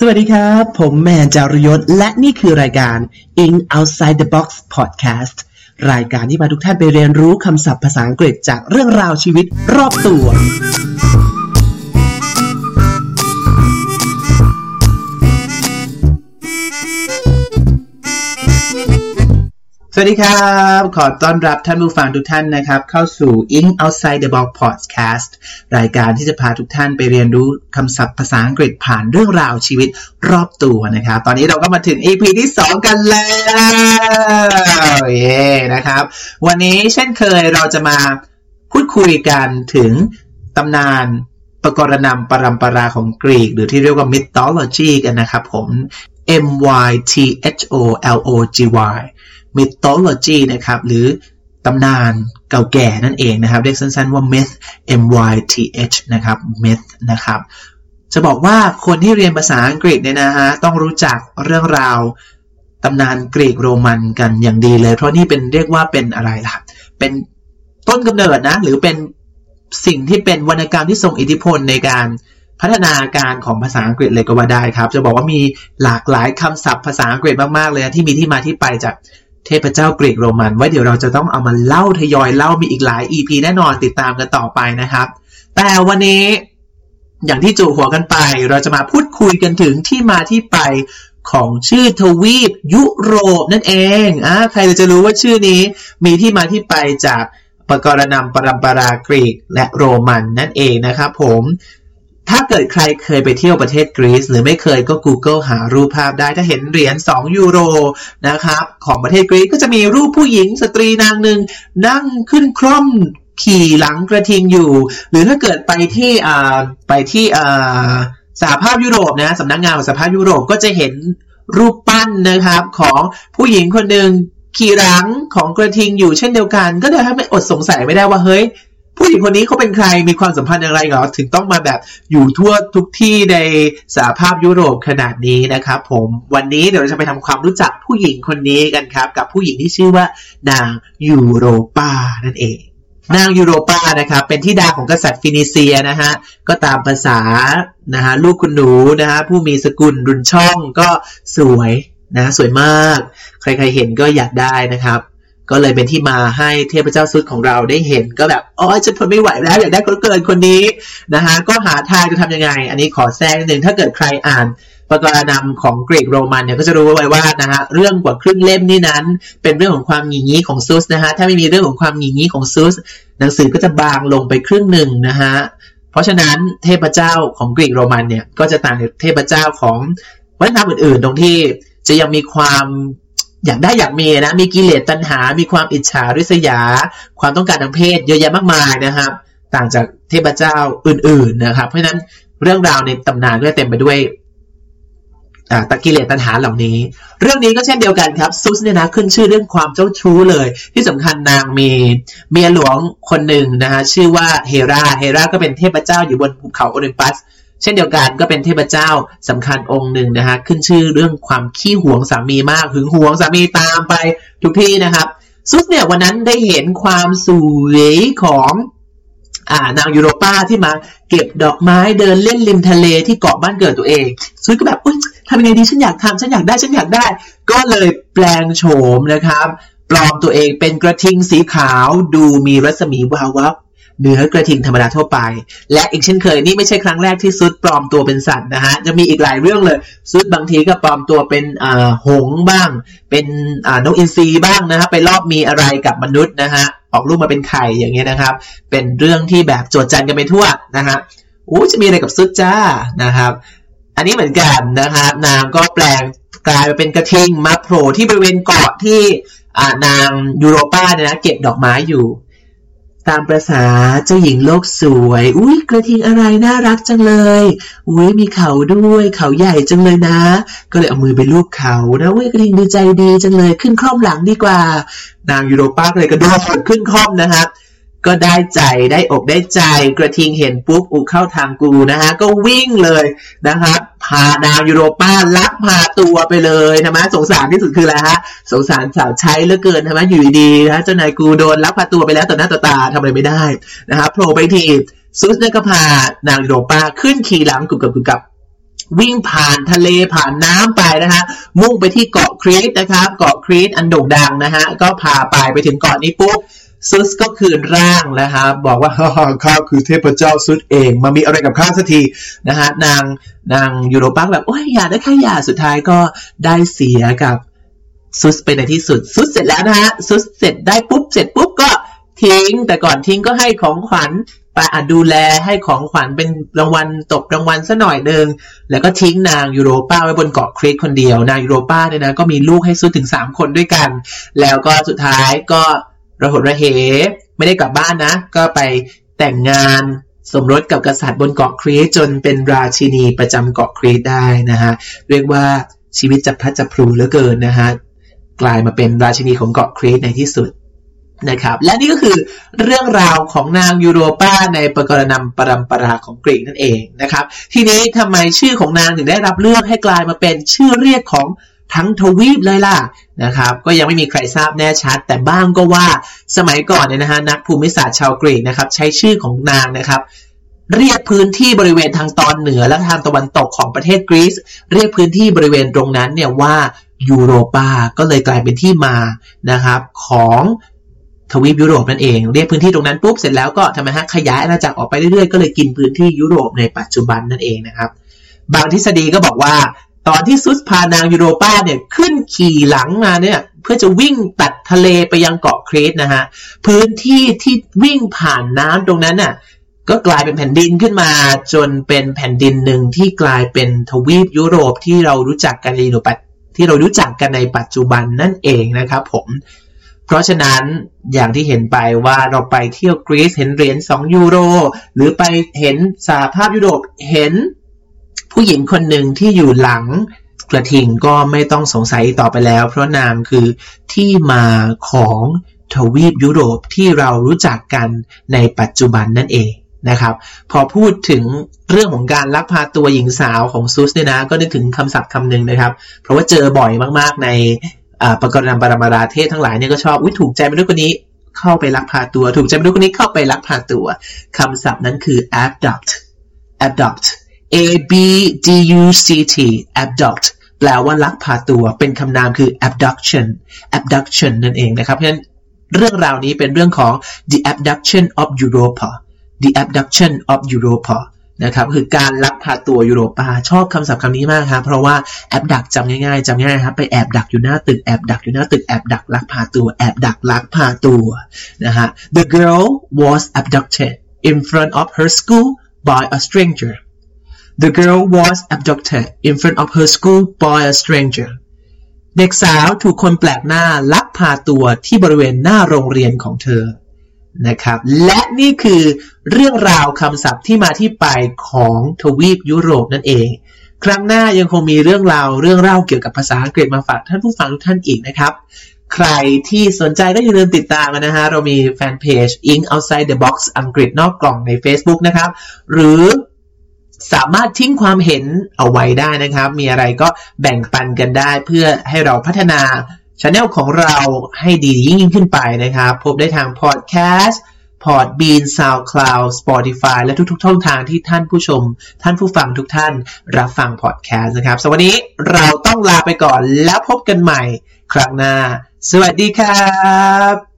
สวัสดีครับ ผมแมนจารยศ และนี่คือรายการ In Outside the Box Podcast รายการที่พาทุกท่านไปเรียนรู้คำศัพท์ภาษาอังกฤษจากเรื่องราวชีวิตรอบตัว สวัสดีครับ ขอต้อนรับท่านผู้ฟังทุกท่านนะครับ เข้าสู่ In Outside the Box Podcast รายการที่จะพาทุกท่านไปเรียนรู้คำศัพท์ภาษาอังกฤษผ่านเรื่องราวชีวิตรอบตัวนะครับ ตอนนี้เราก็มาถึง EP ที่ 2 กันแล้วเย้นะครับ วันนี้เช่นเคยเราจะมาพูดคุยกันถึงตำนานปรกรณำปรัมปราของกรีก หรือที่เรียกว่า mythology กันนะครับผม M Y T H O L O G Y mythology นะครับ หรือตำนานเก่าแก่นั่นเองนะครับ เรียกสั้นๆว่า myth M Y T H นะครับ myth นะครับ จะบอกว่าคนที่เรียนภาษาอังกฤษเนี่ยนะฮะต้องรู้จักเรื่องราวตำนานกรีกโรมันกันอย่างดีเลย เพราะนี่เป็นเรียกว่าเป็นอะไรล่ะ เป็นต้นกำเนิดนะ หรือเป็นสิ่งที่เป็นวรรณกรรมที่ทรงอิทธิพลในการพัฒนาการของภาษาอังกฤษเลยก็ว่าได้ครับ จะบอกว่ามีหลากหลายคำศัพท์ภาษาอังกฤษมากๆเลยที่มีที่มาที่ไปจาก เทพเจ้ากรีกโรมันไว้เดี๋ยวเราจะต้องเอามาเล่าทยอยเล่ามีอีกหลาย EP แน่นอนติดตามกันต่อไปนะครับ แต่วันนี้อย่างที่จูหัวกันไป เราจะมาพูดคุยกันถึงที่มาที่ไปของชื่อทวีปยุโรปนั่นเองอ่าใครจะรู้ว่าชื่อนี้มีที่มาที่ไปจากปกรณำปรัมปรากรีกและโรมันนั่นเองนะครับผม ถ้าเกิดใครเคยไปเที่ยวประเทศกรีซหรือไม่เคยก็ Google หารูปภาพได้ถ้าเห็นเหรียญ 2 ยูโรนะครับของประเทศกรีซก็จะมีรูปผู้หญิงสตรีนางหนึ่งนั่งขึ้นคร่อมขี่หลังกระทิงอยู่ หรือถ้าเกิดไปที่อ่าไปที่อ่าสหภาพยุโรปนะสำนักงานของสหภาพยุโรปก็จะเห็นรูปปั้นนะครับของผู้หญิงคนหนึ่งขี่หลังของกระทิงอยู่เช่นเดียวกัน ก็เลยทำให้อดสงสัยไม่ได้ว่าเฮ้ย ผู้หญิงคนนี้เขาเป็นใครมีความสัมพันธ์อย่างไรเหรอถึงต้องมาแบบอยู่ทั่วทุกที่ในสหภาพยุโรปขนาดนี้นะครับผมวันนี้เดี๋ยวเราจะไปทำความรู้จักผู้หญิงคนนี้กันครับ กับผู้หญิงที่ชื่อว่านางยูโรปานั่นเอง นางยูโรปานะครับเป็นที่ดาของกษัตริย์ฟินิเซียนะฮะก็ตามภาษานะฮะลูกคุณหนูนะฮะผู้มีสกุลรุนช่องก็สวยนะสวยมาก ใครๆเห็นก็อยากได้นะครับ ก็เลยเป็นที่มาให้เทพเจ้าซุดของเราได้เห็น ก็แบบอ๋อฉันทนไม่ไหวแล้วอยากได้คนเกินคนนี้นะฮะก็หาทางจะทำยังไง อันนี้ขอแทรกนิดนึงถ้าเกิดใครอ่านประกรณำของกรีกโรมันเนี่ยก็จะรู้ไว้ว่านะฮะเรื่องกว่าครึ่งเล่มนี่นั้น เป็นเรื่องของความหงีงี้ของซุสนะฮะถ้าไม่มีเรื่องของความหงีงี้ของซุสหนังสือก็จะบางลงไปครึ่งหนึ่งนะฮะเพราะฉะนั้นเทพเจ้าของกรีกโรมันเนี่ยก็จะต่างจากเทพเจ้าของวัฒนธรรมอื่นๆ ตรงที่จะยังมีความ อยากได้อยากมีนะ มีกิเลสตัณหา มีความอิจฉาริษยา ความต้องการทางเพศเยอะแยะมากมายนะครับ ต่างจากเทพเจ้าอื่น ๆนะครับ เพราะฉะนั้นเรื่องราวในตำนานก็เต็มไปด้วยตะกิเลสตัณหาเหล่านี้ เรื่องนี้ก็เช่นเดียวกันครับ ซุสเนี่ยนะขึ้นชื่อเรื่องความเจ้าชู้เลย ที่สำคัญนางมีเมียหลวงคนหนึ่งนะฮะชื่อว่าเฮราเฮราก็เป็นเทพเจ้าอยู่บนภูเขาโอลิมปัส เช่นเดียวกันก็เป็นเทพเจ้าสำคัญองค์หนึ่งนะฮะขึ้นชื่อเรื่องความขี้หวงสามีมากหึงหวงสามีตามไปทุกที่นะครับ ซุสเนี่ยวันนั้นได้เห็นความสวยของอานางยูโรป้าที่มาเก็บดอกไม้เดินเล่นริมทะเลที่เกาะบ้านเกิดตัวเองซุสก็แบบอุ้ยทำยังไงดีฉันอยากทำฉันอยากได้ฉันอยากได้ ก็เลยแปลงโฉมนะครับ ปลอมตัวเองเป็นกระทิงสีขาวดูมีรัศมีวาววับ เนื้อกระทิงธรรมดาทั่วไป และอีกเช่นเคยนี่ไม่ใช่ครั้งแรกที่ซุดปลอมตัวเป็นสัตว์นะฮะจะมีอีกหลายเรื่องเลยซุดบางทีก็ปลอมตัวเป็นหงบ้าง เป็นนกอินทรีบ้างนะฮะไปรอบมีอะไรกับมนุษย์นะฮะออกลูกมาเป็นไข่อย่างเงี้ยนะครับ เป็นเรื่องที่แบบโจดจันกันไปทั่วนะฮะอู้จะมีอะไรกับซุดจ้านะครับ อันนี้เหมือนกันนะครับนางก็แปลงกลายมาเป็นกระทิงมาโผล่ที่บริเวณเกาะที่นางยูโรป้าเนี่ยนะเก็บดอกไม้อยู่ ตามประษาเจ้าหญิงโลกสวย อุ้ยกระทิงอะไรน่ารักจังเลย อุ้ยมีเขาด้วย เขาใหญ่จังเลยนะ ก็เลยเอามือไปลูบเขานะอุ้ยกระทิงดูใจดีจังเลยขึ้นคล่อมหลังดีกว่า นางยูโรป้าก็เลยกระโดดขึ้นคล่อมนะครับ ก็ได้ใจได้อกได้ใจ กระทิงเห็นปุ๊บอูเข้าทางกูนะฮะก็วิ่งเลยนะครับพานาวยูโรป้าลักพาตัวไปเลยนะมะสงสารที่สุดคืออะไรฮะสงสารสาวใช้เหลือเกินนะมะอยู่ดีนะเจ้านายกูโดนลักพาตัวไปแล้วต่อหน้าต่อตาทำอะไรไม่ได้นะครับโผล่ไปทีซุสเนี่ยก็พานางยูโรป้าขึ้นขี่หลังกุบกับกุบกับวิ่งผ่านทะเลผ่านน้ำไปนะฮะมุ่งไปที่เกาะครีตนะครับ เกาะครีตอันโด่งดังนะฮะก็พาไปไปถึงเกาะนี้ปุ๊บ ซุสก็คืนร่างนะครับบอกว่าข้าคือเทพเจ้าซุสเองมามีอะไรกับข้าสักทีนะฮะนางนางยูโรปักแบบโอ้ยอย่าได้ค่อย่าสุดท้ายก็ได้เสียกับซุสไปในที่สุดซุสเสร็จแล้วนะฮะซุสเสร็จได้ปุ๊บเสร็จปุ๊บก็ทิ้ง แต่ก่อนทิ้งก็ให้ของขวัญไปอดูแลให้ของขวัญเป็นรางวัลตกรางวัลซะหน่อยหนึ่งแล้วก็ทิ้งนางยูโรป้าไว้บนเกาะครีตคนเดียวนางยูโรป้าเนี่ยนะก็มีลูกให้ซุสถึง3คนด้วยกัน แล้วก็สุดท้ายก็ ระหดระเห ไม่ได้กลับบ้านนะ ก็ไปแต่งงานสมรสกับกษัตริย์บนเกาะครีตจนเป็นราชินีประจำเกาะครีตได้นะฮะเรียกว่าชีวิตจับพลัดจับพลูเหลือเกินนะฮะกลายมาเป็นราชินีของเกาะครีตในที่สุดนะครับและนี่ก็คือเรื่องราวของนางยูโรปาในปกรณำปรำปราของกรีกนั่นเองนะครับ ทีนี้ทำไมชื่อของนางถึงได้รับเลือกให้กลายมาเป็นชื่อเรียกของ ทั้งทวีปเลยล่ะนะครับ ก็ยังไม่มีใครทราบแน่ชัด แต่บ้างก็ว่าสมัยก่อนเนี่ยนะฮะนักภูมิศาสตร์ชาวกรีกนะครับ ใช้ชื่อของนางนะครับ เรียกพื้นที่บริเวณทางตอนเหนือและทางตะวันตกของประเทศกรีซเรียกพื้นที่บริเวณตรงนั้นเนี่ยว่ายูโรปาก็เลยกลายเป็นที่มานะครับ ของทวีปยุโรปนั่นเองเรียกพื้นที่ตรงนั้นปุ๊บเสร็จแล้วก็ทำไมฮะขยายอาณาจักรออกไปเรื่อยๆก็เลยกินพื้นที่ยุโรปในปัจจุบันนั่นเองนะครับ บางทฤษฎีก็บอกว่า ตอนที่ซุสพานางยูโรป้าเนี่ยขึ้นขี่หลังมาเนี่ยเพื่อจะวิ่งตัดทะเลไปยังเกาะเครตนะฮะพื้นที่ที่วิ่งผ่านน้ำตรงนั้นน่ะก็กลายเป็นแผ่นดินขึ้นมาจนเป็นแผ่นดินหนึ่งที่กลายเป็นทวีปยุโรปที่เรารู้จักกันในปัจที่เรารู้จักกันในปัจจุบันนั่นเองนะครับผมเพราะฉะนั้นอย่างที่เห็นไปว่าเราไปเที่ยวกรีซเห็นเหรียญ2ยูโร หรือไปเห็นสาภาพยุโรปเห็น ผู้หญิงคนหนึ่งที่อยู่หลังกระทิงก็ไม่ต้องสงสัยต่อไปแล้ว เพราะนามคือที่มาของทวีปยุโรปที่เรารู้จักกันในปัจจุบันนั่นเองนะครับ พอพูดถึงเรื่องของการลักพาตัวหญิงสาวของซูสเนี่ยนะ ก็นึกถึงคำศัพท์คำหนึ่งนะครับ เพราะว่าเจอบ่อยมากๆในปกรณปรมาราเทศทั้งหลายเนี่ยก็ชอบอุ้ยถูกใจมนุษย์คนนี้เข้าไปลักพาตัว ถูกใจมนุษย์คนนี้เข้าไปลักพาตัวคำศัพท์นั้นคือ abduct abduct a b d u c t abduct แปลว่าลักพาตัว เป็นคำนามคือ abduction abduction นั่นเองนะครับ เพราะฉะนั้นเรื่องราวนี้เป็นเรื่องของ the abduction of Europa the abduction of Europa นะครับคือการลักพาตัวยุโรปาชอบคำศัพท์คำนี้มากครับเพราะว่าแอบดักจำง่ายๆจำง่ายครับไปแอบดักอยู่หน้าตึกแอบดักอยู่หน้าตึกแอบดักลักพาตัวแอบดักลักพาตัวนะฮะ the girl was abducted in front of her school by a stranger the girl was abducted in front of her school by a stranger เด็กสาวถูกคนแปลกหน้าลักพาตัวที่บริเวณหน้าโรงเรียนของเธอ นะครับ และนี่คือเรื่องราวคำศัพท์ที่มาที่ไปของทวีปยุโรปนั่นเอง ครั้งหน้ายังคงมีเรื่องราวเรื่องเล่าเกี่ยวกับภาษาอังกฤษมาฝากท่านผู้ฟังทุกท่านอีกนะครับ ใครที่สนใจก็อย่าลืมติดตามนะฮะ เรามีแฟนเพจ Ink Outside the Box อังกฤษนอกกล่องใน Facebook นะครับ หรือ สามารถทิ้งความเห็นเอาไว้ได้นะครับ มีอะไรก็แบ่งปันกันได้เพื่อให้เราพัฒนาช anel ของเราให้ดียิ่งยิ่งขึ้นไปนะครับ พบได้ทางพอดแคสต์ Podbean SoundCloud Spotify และทุกๆช่องทางที่ท่านผู้ชม ท่านผู้ฟังทุกท่านรับฟังพอดแคสต์นะครับสวัสดีเราต้องลาไปก่อนแล้วพบกันใหม่ ครั้งหน้า สวัสดีครับ